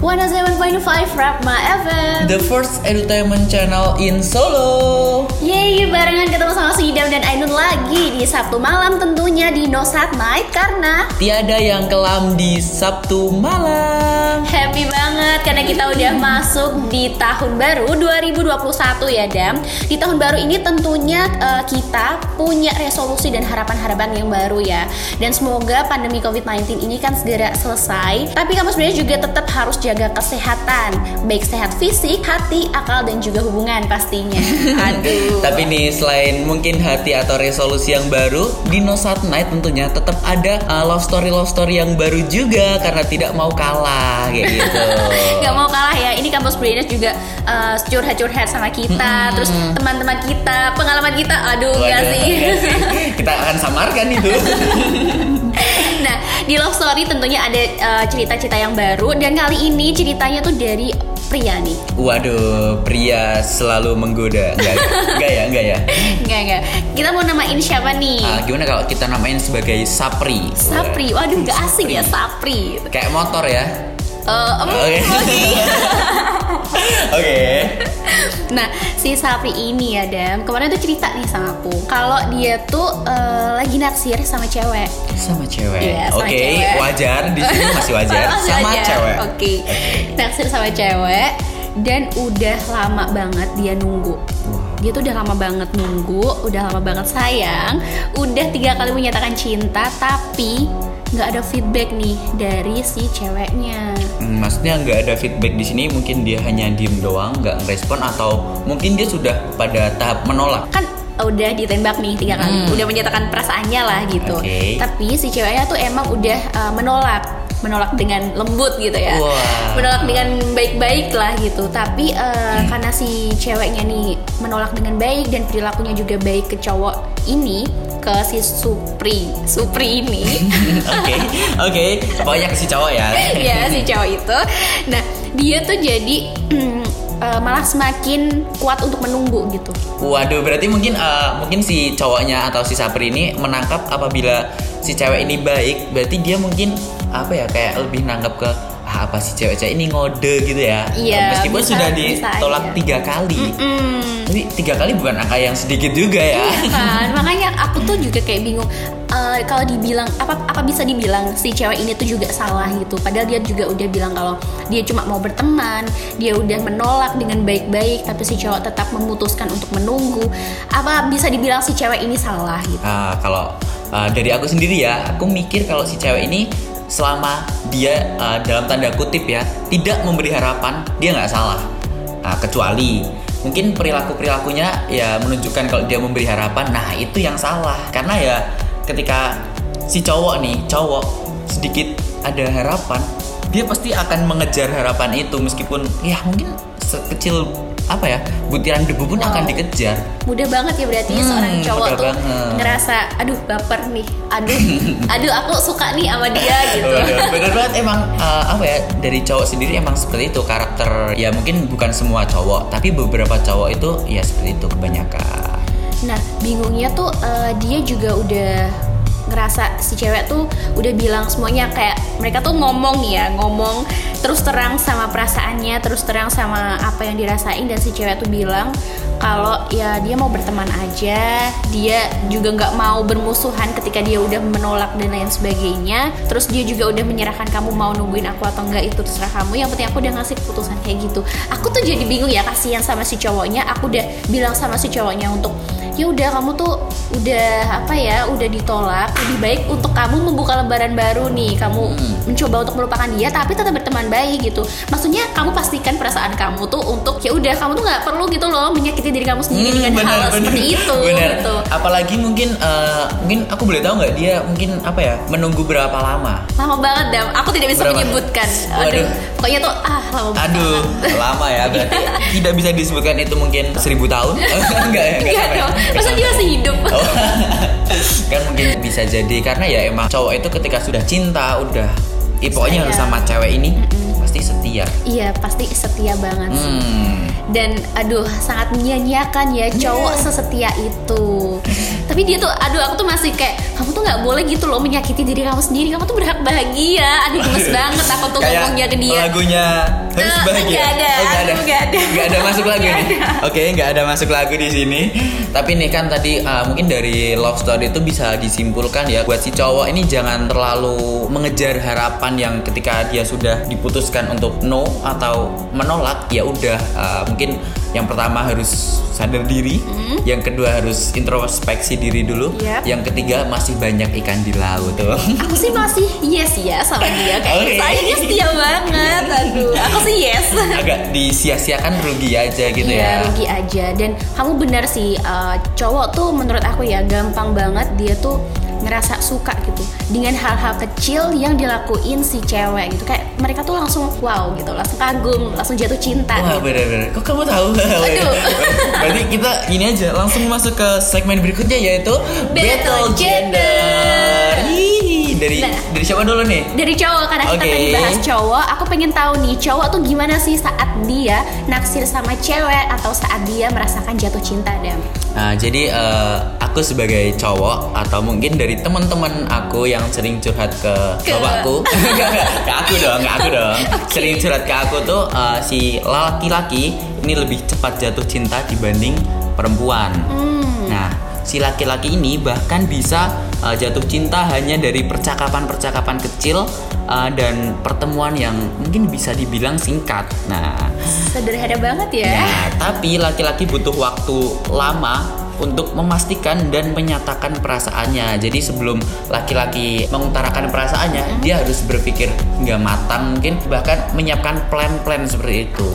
101.5 Rapma FM The first entertainment channel in Solo. Yeay, barengan ketemu sama Sidam dan Ainun lagi di Sabtu malam tentunya di No Sat Night Karena Tiada yang kelam di Sabtu malam. happy banget karena kita udah masuk di tahun baru 2021 ya Dam. Di tahun baru ini tentunya eh, kita punya resolusi dan harapan-harapan yang baru ya. Dan semoga pandemi COVID-19 ini kan segera selesai. Tapi kamu sebenarnya juga tetap harus jaga kesehatan Baik sehat fisik, hati, akal, dan juga hubungan pastinya Aduh Tapi nih selain mungkin hati atau resolusi yang baru di No Sat Night tentunya tetap ada uh, love story love story yang baru juga karena tidak mau kalah kayak gitu. Gak mau kalah ya, ini kampus Brainers juga uh, curhat-curhat sama kita Terus teman-teman kita, pengalaman kita, aduh Waduh, enggak sih enggak sih. Kita akan samarkan itu. Di Love Story tentunya ada uh, cerita-cerita yang baru dan kali ini ceritanya tuh dari pria nih. Waduh, pria selalu menggoda. Enggak, enggak ya, enggak ya. Enggak, enggak. Kita mau namain siapa nih? Ah, gimana kalau kita namain sebagai Sapri? Sapri. Waduh, gak asing ya Sapri. Kayak motor ya. Eh, em, Oke. oke. Oke. Nah, si Sapri ini ya, Dam. Kemarin tuh cerita nih sama aku. Kalau dia tuh eh, lagi naksir sama cewek. Sama cewek. Iya, sama Oke, cewek. wajar di sini masih wajar. Masih sama wajar. cewek. Oke. Naksir sama cewek dan udah lama banget dia nunggu. Dia tuh udah lama banget nunggu, udah lama banget sayang, udah tiga kali menyatakan cinta, tapi nggak ada feedback nih dari si ceweknya. Hmm, maksudnya nggak ada feedback di sini mungkin dia hanya diem doang nggak ngerespon atau mungkin dia sudah pada tahap menolak Kan udah ditembak nih tiga kali, Hmm. udah menyatakan perasaannya lah gitu. Oke. Tapi si ceweknya tuh emang udah uh, menolak, menolak dengan lembut gitu ya. Wah. menolak dengan baik-baik lah gitu tapi eh, karena si ceweknya nih menolak dengan baik dan perilakunya juga baik ke cowok ini ke si Supri. Supri ini. Oke oke. Pokoknya ke si cowok ya. Ya si cowok itu. Nah dia tuh jadi eh, malah semakin kuat untuk menunggu gitu. Waduh berarti mungkin eh, mungkin si cowoknya atau si Sapri ini menangkap apabila si cewek ini baik berarti dia mungkin apa ya kayak lebih nangkap ke apa si cewek-cewek ini ngode? gitu ya. Iya, meskipun bisa- sudah bisa ditolak aja. tiga kali. Hmm. tapi tiga kali bukan angka yang sedikit juga ya. Kan? Makanya aku tuh juga kayak bingung eh, kalau dibilang apa apa bisa dibilang si cewek ini tuh juga salah gitu? Padahal dia juga udah bilang kalau dia cuma mau berteman dia udah menolak dengan baik-baik tapi si cowok tetap memutuskan untuk menunggu. Apa bisa dibilang si cewek ini salah gitu? Ah, kalau ah, dari aku sendiri ya, aku mikir kalau si cewek ini selama dia ah, dalam tanda kutip ya tidak memberi harapan, dia nggak salah. Nah, kecuali mungkin perilaku perilakunya ya menunjukkan kalau dia memberi harapan, nah itu yang salah. Karena ya ketika si cowok nih, cowok sedikit ada harapan, dia pasti akan mengejar harapan itu meskipun ya mungkin sekecil apa ya butiran debu pun Wow. akan dikejar. mudah banget ya berarti Hmm, seorang cowok tuh banget. ngerasa aduh baper nih aduh aduh aku suka nih sama dia gitu bener banget emang uh, apa ya dari cowok sendiri emang seperti itu karakter ya mungkin bukan semua cowok tapi beberapa cowok itu ya seperti itu kebanyakan Nah, bingungnya tuh eh, dia juga udah ngerasa si cewek tuh udah bilang semuanya kayak mereka tuh ngomong ya, ngomong terus terang sama perasaannya, terus terang sama apa yang dirasain dan si cewek tuh bilang kalau ya dia mau berteman aja, dia juga nggak mau bermusuhan ketika dia udah menolak dan lain sebagainya. Terus dia juga udah menyerahkan kamu mau nungguin aku atau enggak itu terserah kamu. Yang penting aku udah ngasih keputusan kayak gitu. Aku tuh jadi bingung ya kasihan sama si cowoknya. Aku udah bilang sama si cowoknya untuk ya udah kamu tuh udah apa ya udah ditolak. Lebih baik untuk kamu membuka lembaran baru nih. Kamu mencoba untuk melupakan dia tapi tetap berteman baik gitu. Maksudnya kamu pastikan perasaan kamu tuh untuk ya udah kamu tuh nggak perlu gitu loh menyakiti diri kamu sendiri dengan Hmm, hal seperti itu bener. gitu. Apalagi mungkin uh, mungkin aku boleh tahu nggak dia mungkin apa ya menunggu berapa lama? Lama banget dam. Aku tidak bisa Berapa? menyebutkan. Aduh Waduh. pokoknya tuh ah lama banget. Aduh lama ya berarti tidak bisa disebutkan itu mungkin seribu tahun. Enggak ya Enggak masa dia masih hidup? Oh. kan mungkin bisa jadi karena ya emang cowok itu ketika sudah cinta udah eh, pokoknya harus sama cewek ini pasti setia. Iya pasti setia banget sih. Hmm. dan aduh sangat menyia-nyiakan ya cowok sesetia itu tapi dia tuh aduh aku tuh masih kayak kamu tuh nggak boleh gitu loh menyakiti diri kamu sendiri kamu tuh berhak bahagia aduh gemes banget aku tuh Kayak ngomongnya ke dia lagunya harus Eh, bahagia. nggak ada, Oh, nggak ada. nggak ada. Nggak ada masuk lagu Nggak nih. Oke, nggak ada masuk lagu di sini. Tapi nih kan tadi uh, mungkin dari love story itu bisa disimpulkan ya buat si cowok ini jangan terlalu mengejar harapan yang ketika dia sudah diputuskan untuk no atau menolak ya udah uh, mungkin yang pertama harus sadar diri, yang kedua harus introspeksi diri dulu. Yap. yang ketiga masih banyak ikan di laut tuh. aku sih masih yes ya sama dia kayak Oke. saya dia setia banget aduh aku sih yes Agak disia-siakan rugi aja gitu Iya, ya. rugi aja dan kamu benar sih uh, cowok tuh menurut aku ya gampang banget dia tuh ngerasa suka gitu dengan hal-hal kecil yang dilakuin si cewek gitu kayak mereka tuh langsung wow gitu langsung kagum langsung jatuh cinta Wah gitu. bener-bener Kok kamu tahu? Aduh. Berarti kita ini aja Langsung masuk ke segmen berikutnya Yaitu Battle Gender. Hihi, Dari, Nah. dari siapa dulu nih? dari cowok karena kita Oke. tadi bahas cowok aku pengen tahu nih cowok tuh gimana sih saat dia naksir sama cewek atau saat dia merasakan jatuh cinta dan Nah, jadi eh, aku sebagai cowok atau mungkin dari teman-teman aku yang sering curhat ke, Ke- bapakku, ke aku dong, ke aku dong. Sering curhat ke aku tuh eh, si laki-laki ini lebih cepat jatuh cinta dibanding perempuan. Nah, si laki-laki ini bahkan bisa eh, jatuh cinta hanya dari percakapan-percakapan kecil eh, dan pertemuan yang mungkin bisa dibilang singkat. Nah, sederhana banget ya Nah, tapi laki-laki butuh waktu lama untuk memastikan dan menyatakan perasaannya. Jadi sebelum laki-laki mengutarakan perasaannya, dia harus berpikir nggak matang mungkin bahkan menyiapkan plan-plan seperti itu.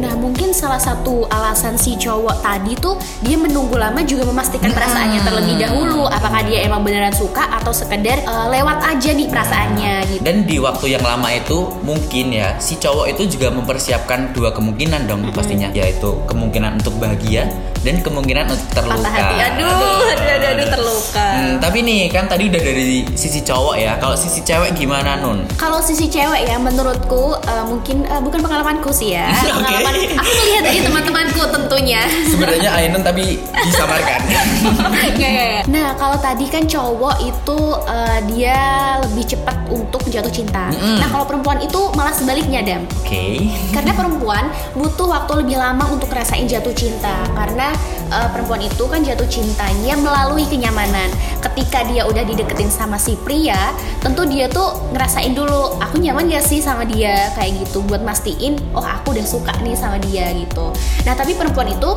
Nah mungkin salah satu alasan si cowok tadi tuh dia menunggu lama juga memastikan perasaannya terlebih dahulu apakah dia emang beneran suka atau sekedar eh, lewat aja nih perasaannya gitu. Dan di waktu yang lama itu mungkin ya si cowok itu juga mempersiapkan dua kemungkinan dong pastinya yaitu kemungkinan untuk bahagia dan kemungkinan untuk terluka. Patah hati. Aduh, aduh, aduh, aduh, terluka. Hmm, tapi nih kan tadi udah dari sisi cowok ya. Kalau sisi cewek gimana Nun? Kalau sisi cewek ya menurutku eh, mungkin eh, bukan pengalamanku sih ya. Pengalaman aku melihat dari teman-temanku tentunya. Sebenarnya Ainun tapi disamarkan. Nggak, nggak, nggak. Nah kalau tadi kan cowok itu eh, dia lebih cepat untuk jatuh cinta. Mm-mm. Nah kalau perempuan itu malah sebaliknya dam. Oke. Karena perempuan butuh waktu lebih lama untuk rasain jatuh cinta Karena uh, perempuan itu kan jatuh cintanya melalui kenyamanan. Ketika dia udah dideketin sama si pria Tentu dia tuh ngerasain dulu Aku nyaman gak sih sama dia? Kayak gitu buat mastiin Oh aku udah suka nih sama dia gitu. Nah tapi perempuan itu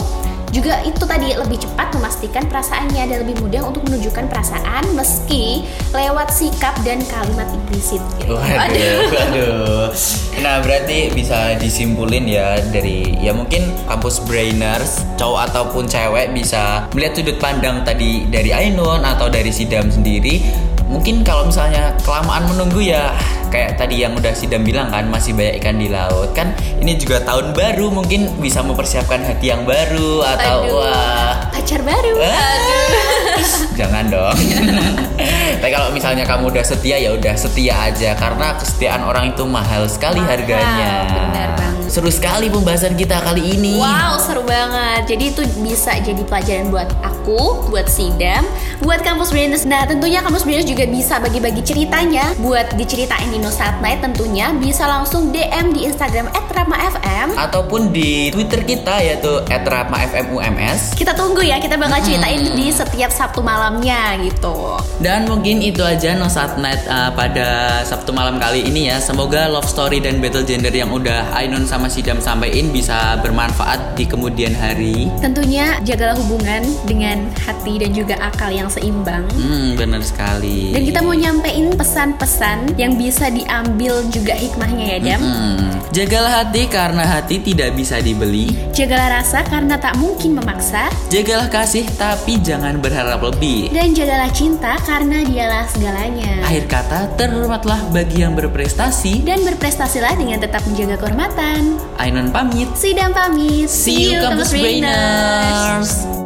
juga itu tadi lebih cepat memastikan perasaannya dan lebih mudah untuk menunjukkan perasaan meski lewat sikap dan kalimat implisit gitu. Waduh, waduh. Nah, berarti bisa disimpulin ya dari ya mungkin kampus brainers cowok ataupun cewek bisa melihat sudut pandang tadi dari Ainun atau dari Sidam sendiri. Mungkin kalau misalnya kelamaan menunggu ya kayak tadi yang udah Sidam bilang kan masih banyak ikan di laut kan ini juga tahun baru mungkin bisa mempersiapkan hati yang baru atau Aduh, wah pacar baru. Ah. Jangan dong. Tapi kalau misalnya kamu udah setia ya udah setia aja karena kesetiaan orang itu mahal sekali Mahal, harganya. benar banget. Seru sekali pembahasan kita kali ini. Wow, seru banget. Jadi itu bisa jadi pelajaran buat aku, buat Sidam, buat kampus Brainers. Nah, tentunya kampus Brainers juga bisa bagi-bagi ceritanya buat diceritain di No Saat Night tentunya bisa langsung DM di Instagram @rapmafm. Ataupun di Twitter kita yaitu @rapmafmums. Kita tunggu ya, kita bakal ceritain di setiap Sabtu malamnya gitu. Dan mungkin itu aja No Saat Night uh, pada Sabtu malam kali ini ya. Semoga love story dan battle gender yang udah Ainun sama Sidam sampaikan bisa bermanfaat di kemudian hari. Tentunya jagalah hubungan dengan hati dan juga akal yang seimbang. Hmm, benar sekali. Dan kita mau nyampein pesan-pesan yang bisa diambil juga hikmahnya ya, Dam. Hmm, jagalah hati karena hati tidak bisa dibeli. Jagalah rasa karena tak mungkin memaksa. Jagalah kasih tapi jangan berharap lebih. Dan jagalah cinta karena dialah segalanya. Akhir kata, terhormatlah bagi yang berprestasi. Dan berprestasilah dengan tetap menjaga kehormatan. Ainun pamit. Sidam pamit. See you, Campus Brainers.